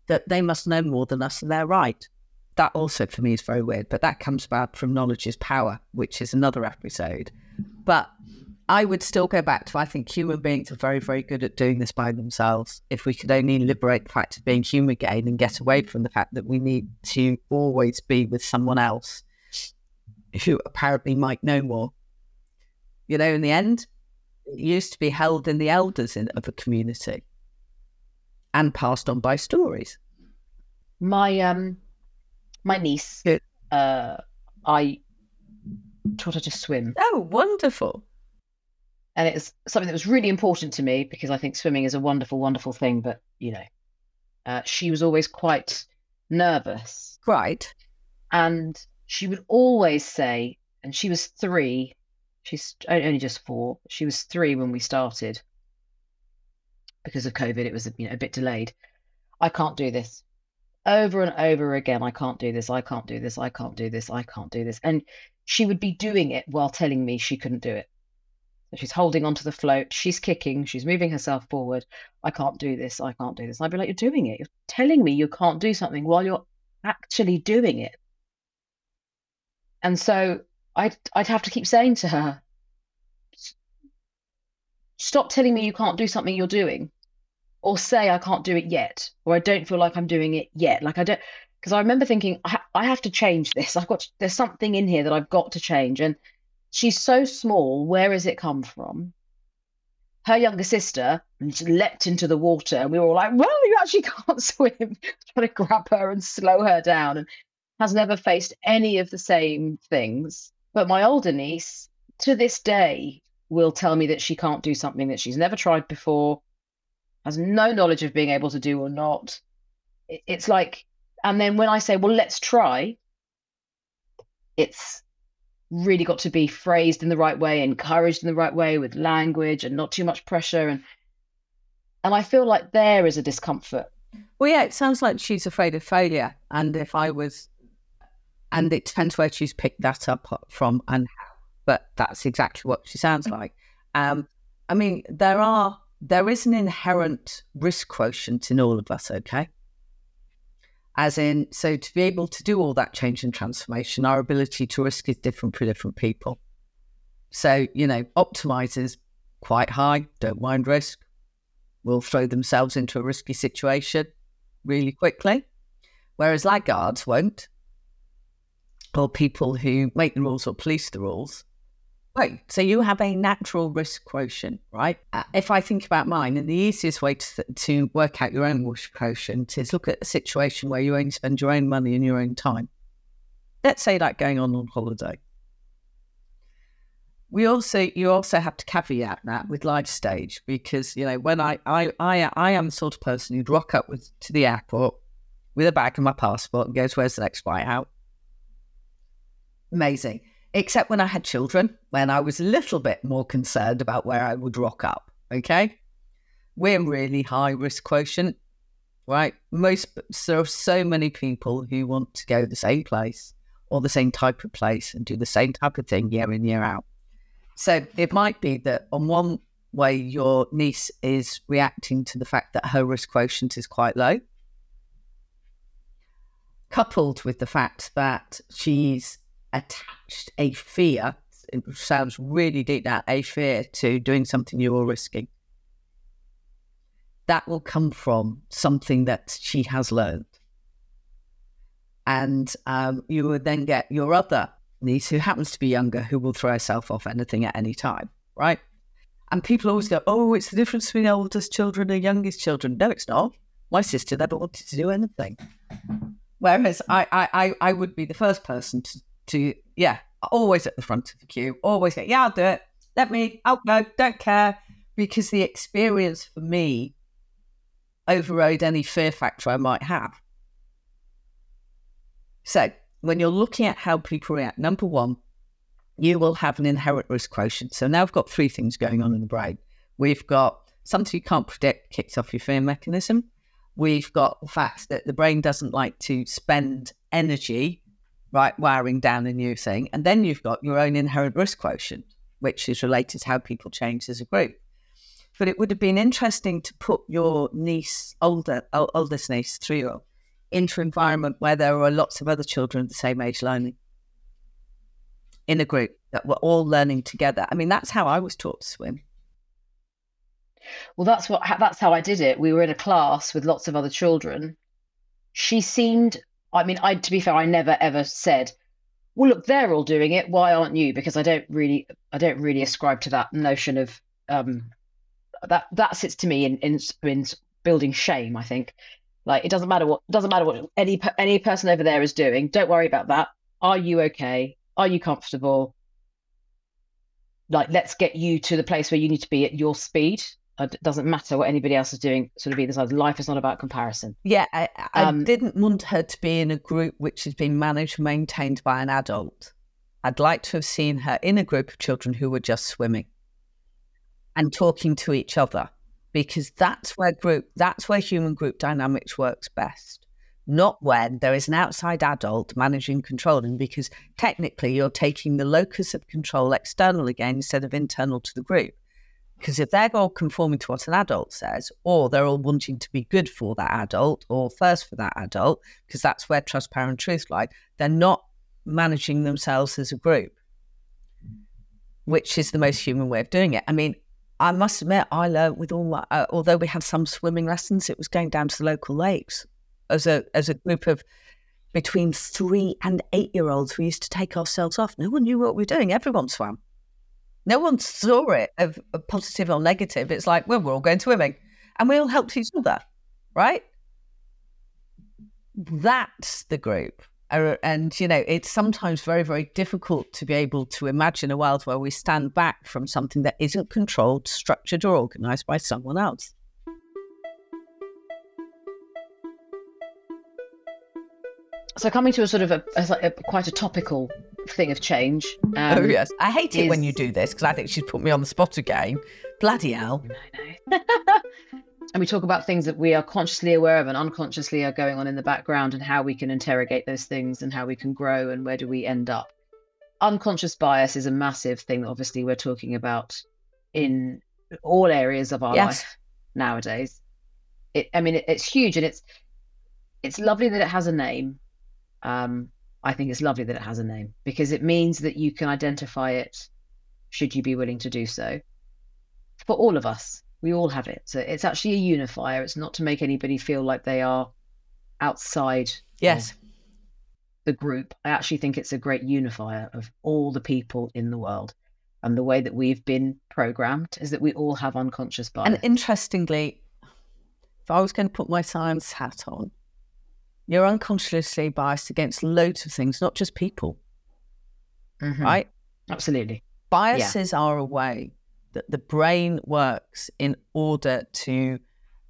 that they must know more than us and they're right that also for me is very weird, but that comes about from knowledge is power, which is another episode. But I would still go back to I think human beings are very, very good at doing this by themselves. If we could only liberate the fact of being human again and get away from the fact that we need to always be with someone else who apparently might know more. You know, in the end, it used to be held in the elders in, of a community and passed on by stories. My um my niece, uh, I taught her to swim. Oh, wonderful. And it's something that was really important to me because I think swimming is a wonderful, wonderful thing. But, you know, uh, she was always quite nervous. Right. And she would always say, and she was three, she's only just four, she was three when we started. Because of COVID, it was you know, a bit delayed. I can't do this. Over and over again i can't do this i can't do this i can't do this i can't do this. And she would be doing it while telling me she couldn't do it. She's holding onto the float. She's kicking. She's moving herself forward. I can't do this i can't do this. And i'd be like you're doing it. You're telling me you can't do something while you're actually doing it. And so i'd i'd have to keep saying to her stop telling me you can't do something you're doing or say I can't do it yet, or I don't feel like I'm doing it yet. Like I don't, because I remember thinking I, I have to change this. I've got to, there's something in here that I've got to change. And she's so small. Where has it come from? Her younger sister leapt into the water, and we were all like, "Well, you actually (laughs) can't swim." (laughs) Trying to grab her and slow her down, and has never faced any of the same things. But my older niece, to this day, will tell me that she can't do something that she's never tried before has no knowledge of being able to do or not. It's like, and then when I say, well, let's try, it's really got to be phrased in the right way, encouraged in the right way with language and not too much pressure. And and I feel like there is a discomfort. Well, yeah, it sounds like she's afraid of failure. And if I was, and it depends where she's picked that up from and how, but that's exactly what she sounds like. Um, I mean, there are there is an inherent risk quotient in all of us, okay? As in, so to be able to do all that change and transformation, our ability to risk is different for different people. So, you know, optimizers quite high, don't mind risk. will throw themselves into a risky situation really quickly, whereas laggards won't, or people who make the rules or police the rules. Right. So you have a natural risk quotient, right? Uh, if I think about mine, and the easiest way to, to work out your own risk quotient is look at a situation where you only spend your own money and your own time. Let's say like going on on holiday we also you also have to caveat that with life stage because you know when I I I, I am the sort of person who'd rock up with to the airport with a bag and my passport and goes where's the next flight out amazing. Except when I had children when I was a little bit more concerned about where I would rock up okay? We're really high risk quotient right? Most there are so many people who want to go the same place or the same type of place and do the same type of thing year in year out. So it might be that on one way, your niece is reacting to the fact that her risk quotient is quite low, coupled with the fact that she's attached a fear, it sounds really deep now, a fear to doing something or risking. That will come from something that she has learned. And um, you would then get your other niece who happens to be younger who will throw herself off anything at any time, right? And people always go, oh, it's the difference between oldest children and youngest children. No, it's not. My sister never wanted to do anything. Whereas I, I, I would be the first person to, to, yeah, always at the front of the queue, always go, yeah, I'll do it. Let me, I'll go, don't care. Because the experience for me overrode any fear factor I might have. So when you're looking at how people react, number one, you will have an inherent risk quotient. So now we've got three things going on in the brain. We've got something you can't predict kicks off your fear mechanism. We've got the fact that the brain doesn't like to spend energy, right, wiring down a new thing. And then you've got your own inherent risk quotient, which is related to how people change as a group. But it would have been interesting to put your niece, older, oldest niece, three year old, into an environment where there were lots of other children of the same age learning in a group that were all learning together. I mean, that's how I was taught to swim. Well, that's what that's how I did it. We were in a class with lots of other children. She seemed. I mean, I to be fair, I never ever said, "Well, look, they're all doing it. Why aren't you?" Because I don't really, I don't really ascribe to that notion of um, that. That sits to me in in, in building shame. I think like it doesn't matter what doesn't matter what any any person over there is doing. Don't worry about that. Are you okay? Are you comfortable? Like let's get you to the place where you need to be at your speed. It doesn't matter what anybody else is doing. Sort of either side. Life is not about comparison. Yeah, I, I um, didn't want her to be in a group which has been managed, maintained by an adult. I'd like to have seen her in a group of children who were just swimming and talking to each other because that's where group that's where human group dynamics works best not when there is an outside adult managing controlling because technically you're taking the locus of control external again instead of internal to the group because if they're all conforming to what an adult says or they're all wanting to be good for that adult or first for that adult because that's where and truth lie they're not managing themselves as a group which is the most human way of doing it i mean I must admit, I learned with all my, uh, although we had some swimming lessons, it was going down to the local lakes as a as a group of between three and eight year olds. We used to take ourselves off. No one knew what we were doing. Everyone swam. No one saw it of, positive or negative. It's like, well, we're all going swimming, and we all helped each other, right? That's the group uh, and you know it's sometimes very very difficult to be able to imagine a world where we stand back from something that isn't controlled structured or organized by someone else so coming to a sort of a, a, a quite a topical thing of change um, oh yes. I hate is... it when you do this because i think she's put me on the spot again. Bloody hell. No, no. (laughs) and we talk about things that we are consciously aware of and unconsciously are going on in the background and how we can interrogate those things and how we can grow and where do we end up. Unconscious bias is a massive thing that obviously we're talking about in all areas of our yes. life nowadays. It, i mean it, it's huge and it's it's lovely that it has a name um, i think it's lovely that it has a name because it means that you can identify it should you be willing to do so for all of us We all have it. So it's actually a unifier. It's not to make anybody feel like they are outside Yes. the group. I actually think it's a great unifier of all the people in the world. And the way that we've been programmed is that we all have unconscious bias. And interestingly, if I was going to put my science hat on, you're unconsciously biased against loads of things, not just people, Mhm. right? Absolutely. Biases are a way that the brain works in order to,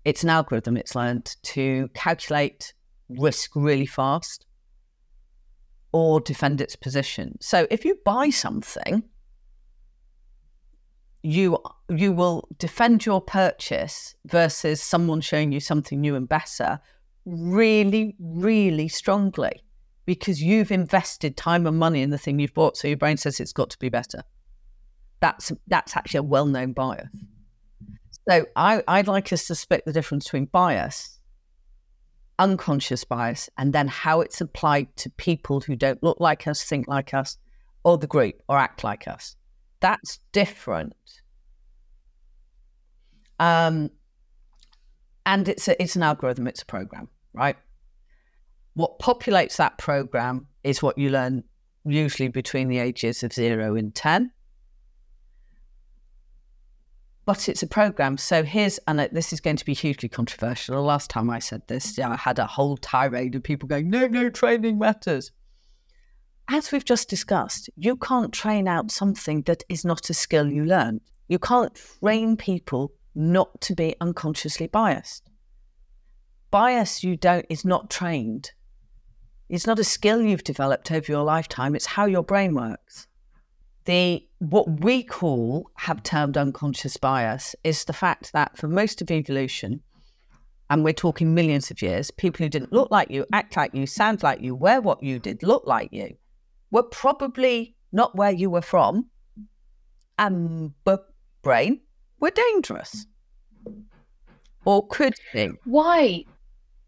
it's an algorithm it's learned to calculate risk really fast or defend its position. So if you buy something, you you will defend your purchase versus someone showing you something new and better really really strongly because you've invested time and money in the thing you've bought so your brain says it's got to be better. That's that's actually a well-known bias. So I, i'd like us to split the difference between bias unconscious bias and then how it's applied to people who don't look like us think like us or the group or act like us. That's different. Um and it's a, it's an algorithm it's a program right? What populates that program is what you learn usually between the ages of 0 and 10 but it's a program. So here's and uh, this is going to be hugely controversial. The last time i said this i had a whole tirade of people going no no training matters. As we've just discussed, you can't train out something that is not a skill you learned. You can't train people not to be unconsciously biased. Bias you don't is not trained. It's not a skill you've developed over your lifetime, it's how your brain works. The what we call have termed unconscious bias is the fact that for most of evolution, and we're talking millions of years, people who didn't look like you, act like you, sound like you, wear what you did, look like you, were probably not where you were from, and but brain were dangerous, or could be. Why?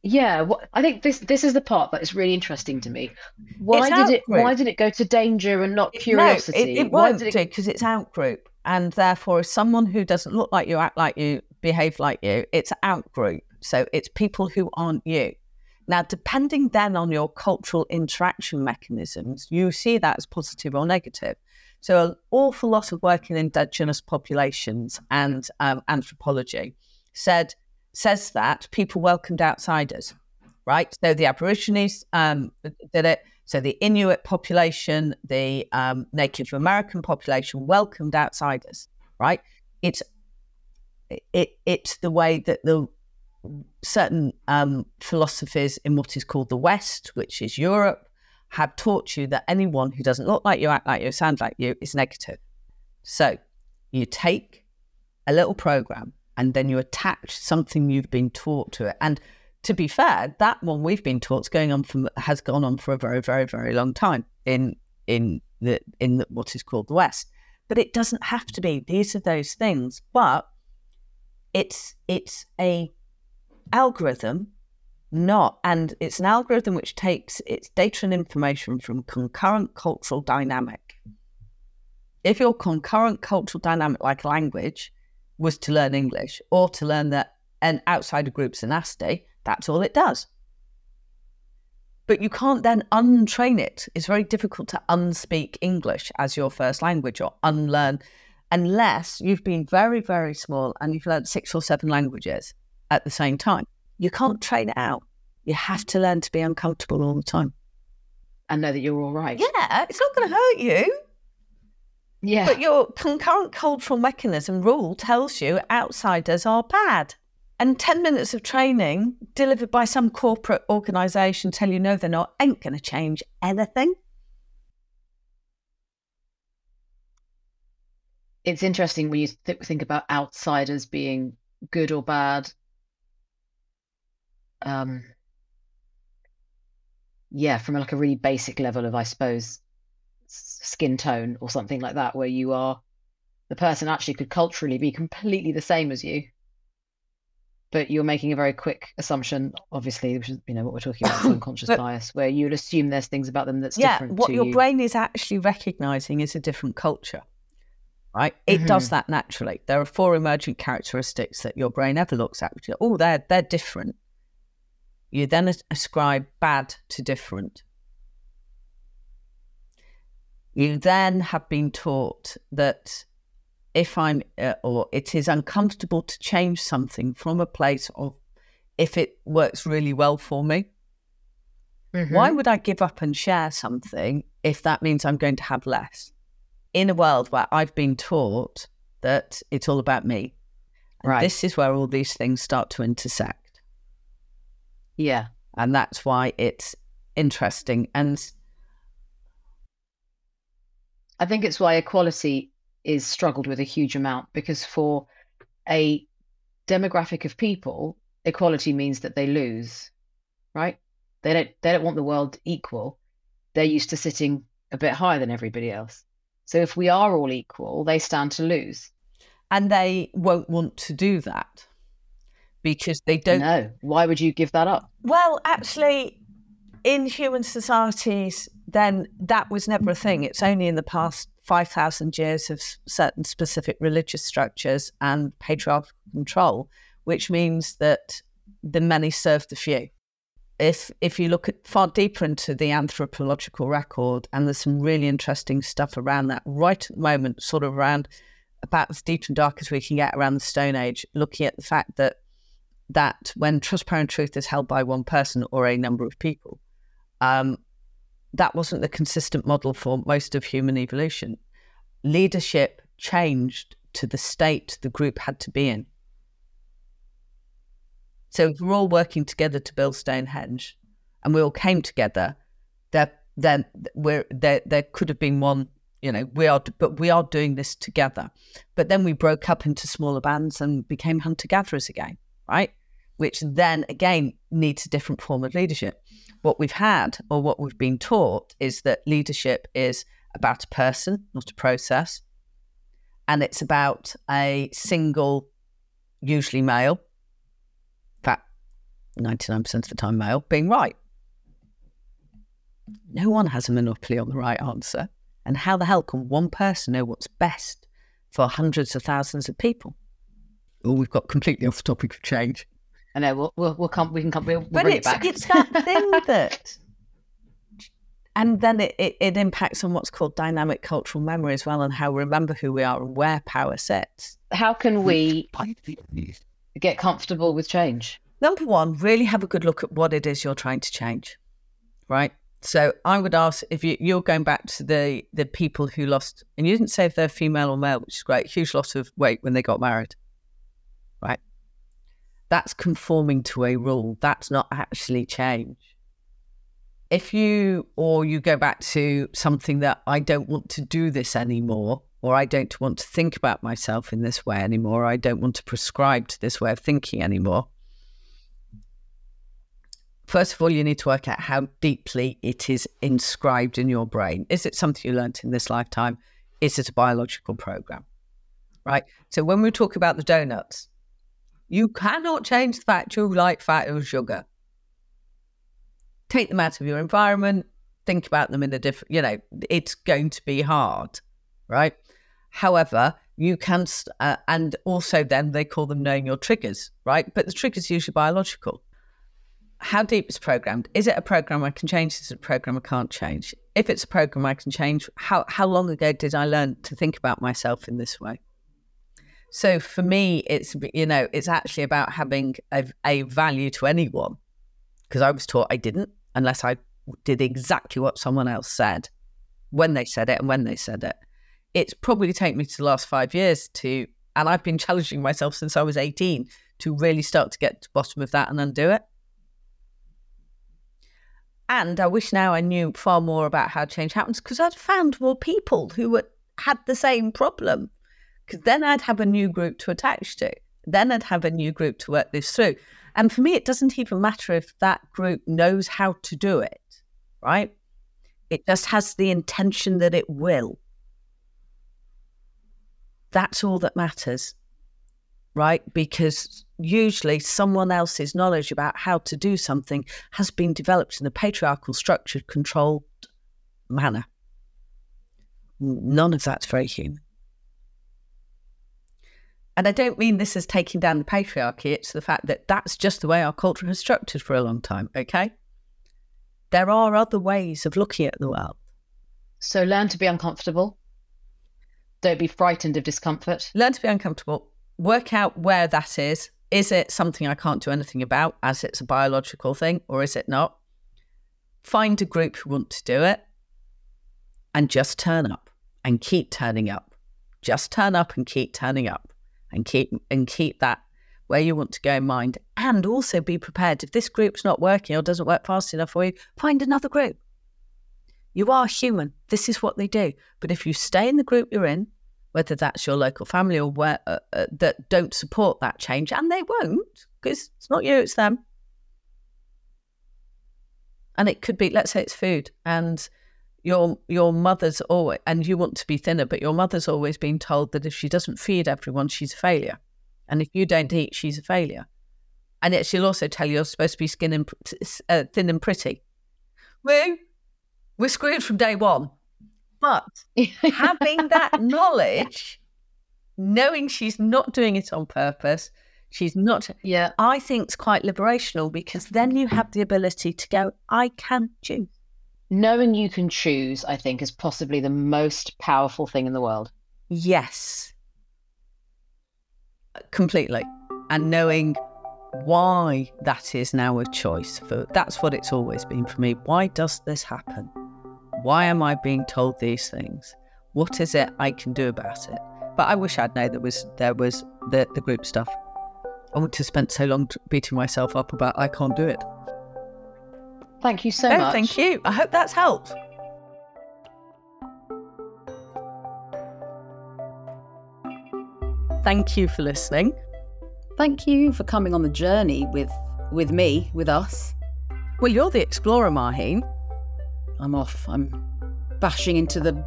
Yeah, what, I think this this is the part that is really interesting to me. Why did it outgroup. why did it go to danger and not No, curiosity? it, it won't do because it's outgroup, and therefore, if someone who doesn't look like you, act like you, behave like you, it's outgroup. So it's people who aren't you. Now, depending then on your cultural interaction mechanisms, you see that as positive or negative. So, an awful lot of work in indigenous populations and um, anthropology said says that people welcomed outsiders, right? So the Aborigines um, did it. So the Inuit population, the um, Native American population welcomed outsiders, right? It's it it's the way that the certain um, philosophies in what is called the West, which is Europe, have taught you that anyone who doesn't look like you, act like you, sound like you is negative. So you take a little program and then you attach something you've been taught to it. And to be fair, that one we've been taught is going on from has gone on for a very, very, very long time in in the in the, what is called the West. But it doesn't have to be. These are those things. But it's it's a algorithm not and it's an algorithm which takes its data and information from concurrent cultural dynamic if your concurrent cultural dynamic like language was to learn english or to learn that an outsider group's a nasty that's all it does but you can't then untrain it it's very difficult to unspeak english as your first language or unlearn unless you've been very very small and you've learned six or seven languages at the same time. You can't train it out. You have to learn to be uncomfortable all the time. and know that you're all right. Yeah, it's not going to hurt you, Yeah. but your concurrent cultural mechanism rule tells you outsiders are bad. And 10 minutes of training delivered by some corporate organization tell you no, they're not, ain't going to change anything. it's interesting when you th- think about outsiders being good or bad. Um, yeah, from like a really basic level of, I suppose, skin tone or something like that, where you are the person actually could culturally be completely the same as you, but you're making a very quick assumption, obviously, which is you know what we're talking about, (coughs) unconscious But- bias, where you'd assume there's things about them that's yeah, different what your you. brain is actually recognizing is a different culture. right? It does mm-hmm. that naturally. There are four emergent characteristics that your brain ever looks at. Which are, oh, they're they're different. You then ascribe bad to different. You then have been taught that if I'm, uh, or it is uncomfortable to change something from a place of if it works really well for me. Why would I give up and share something if that means I'm going to have less? In a world where I've been taught that it's all about me. And Right. This is where all these things start to intersect. Yeah. And that's why it's interesting. And I think it's why equality is struggled with a huge amount because for a demographic of people, equality means that they lose, right? They don't they don't want the world equal. They're used to sitting a bit higher than everybody else. So if we are all equal, they stand to lose. and they won't want to do that because they don't know. Why would you give that up? Well, actually, in human societies, then that was never a thing. It's only in the past 5,000 years of certain specific religious structures and patriarchal control, which means that the many serve the few. If, if you look at far deeper into the anthropological record, and there's some really interesting stuff around that right at the moment, sort of around about as deep and dark as we can get around the Stone Age, looking at the fact that that when transparent truth is held by one person or a number of people, um, that wasn't the consistent model for most of human evolution. Leadership changed to the state the group had to be in. So if we're all working together to build Stonehenge, and we all came together, there then we're, there there could have been one. You know, we are, but we are doing this together. But then we broke up into smaller bands and became hunter gatherers again, right? which then again needs a different form of leadership. What we've had or what we've been taught is that leadership is about a person, not a process. And it's about a single, usually male, in fact, 99% of the time male, being right. No one has a monopoly on the right answer. And how the hell can one person know what's best for hundreds of thousands of people? Oh, we've got completely off the topic of change. I know we'll we'll, we'll come we can come we'll, we'll but bring it back. it's that (laughs) thing that and then it, it, it impacts on what's called dynamic cultural memory as well and how we remember who we are and where power sits How can we get comfortable with change? number one really have a good look at what it is you're trying to change right so i would ask if you, you're going back to the the people who lost and you didn't say if they're female or male which is great huge loss of weight when they got married right that's conforming to a rule. That's not actually change. If you or you go back to something that i don't want to do this anymore or i don't want to think about myself in this way anymore or i don't want to prescribe to this way of thinking anymore first of all you need to work out how deeply it is inscribed in your brain. Is it something you learnt in this lifetime? Is it a biological program? Right? So when we talk about the donuts you cannot change the fact you like fat or sugar take them out of your environment, think about them in a different, you know, it's going to be hard, right? However, you can, uh, and also then they call them knowing your triggers, right? But the triggers usually biological. How deep is programmed? Is it a program I can change? Is it a program I can't change? If it's a program I can change, how, how long ago did I learn to think about myself in this way? So for me, it's, you know, it's actually about having a, a value to anyone because I was taught I didn't unless I did exactly what someone else said when they said it and when they said it. It's probably taken me to the last five years to, and I've been challenging myself since I was 18 to really start to get to the bottom of that and undo it. And I wish now I knew far more about how change happens because I'd found more people who were, had the same problem. Because then I'd have a new group to attach to. Then I'd have a new group to work this through. And for me, it doesn't even matter if that group knows how to do it, right? It just has the intention that it will. That's all that matters, right? Because usually someone else's knowledge about how to do something has been developed in a patriarchal, structured, controlled manner. None of that's very human. And I don't mean this as taking down the patriarchy, it's the fact that that's just the way our culture has structured for a long time, okay? There are other ways of looking at the world. So learn to be uncomfortable. Don't be frightened of discomfort. Learn to be uncomfortable. Work out where that is. Is it something I can't do anything about as it's a biological thing, or is it not? Find a group who want to do it and just turn up and keep turning up. Just turn up and keep turning up and keep and keep that where you want to go in mind. And also be prepared if this group's not working or doesn't work fast enough for you find another group. You are human. This is what they do. But if you stay in the group you're in whether that's your local family or where uh, uh, that don't support that change and they won't because it's not you it's them. And it could be let's say it's food and your your mother's always and you want to be thinner but your mother's always been told that if she doesn't feed everyone she's a failure. And if you don't eat she's a failure. And yet she'll also tell you you're supposed to be skin and uh, thin and pretty. Well we're screwed from day one. But (laughs) having that knowledge knowing she's not doing it on purpose she's not yeah. I think it's quite liberational because then you have the ability to go i can choose knowing you can choose, I think, is possibly the most powerful thing in the world. Yes. Completely. And knowing why that is now a choice for that's what it's always been for me. Why does this happen? Why am I being told these things? What is it I can do about it? But I wish I'd known there was there was the, the group stuff. I wouldn't have spent so long beating myself up about I can't do it. Thank you so oh, much. Thank you. I hope that's helped. Thank you for listening. Thank you for coming on the journey with with me, with us. Well, you're the explorer, Maheen. I'm off. I'm bashing into the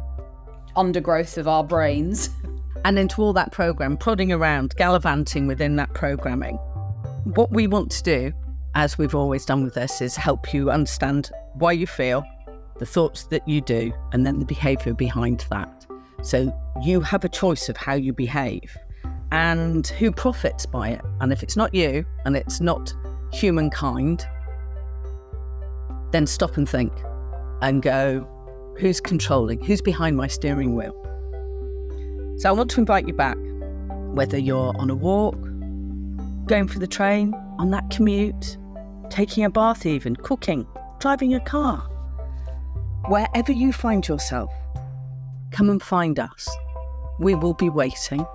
undergrowth of our brains. (laughs) And into all that program, prodding around, gallivanting within that programming. What we want to do as we've always done with this, is help you understand why you feel, the thoughts that you do, and then the behavior behind that. So you have a choice of how you behave and who profits by it. And if it's not you and it's not humankind, then stop and think and go, who's controlling? Who's behind my steering wheel? So I want to invite you back, whether you're on a walk, going for the train, on that commute, taking a bath, even cooking, driving a car. Wherever you find yourself, come and find us. We will be waiting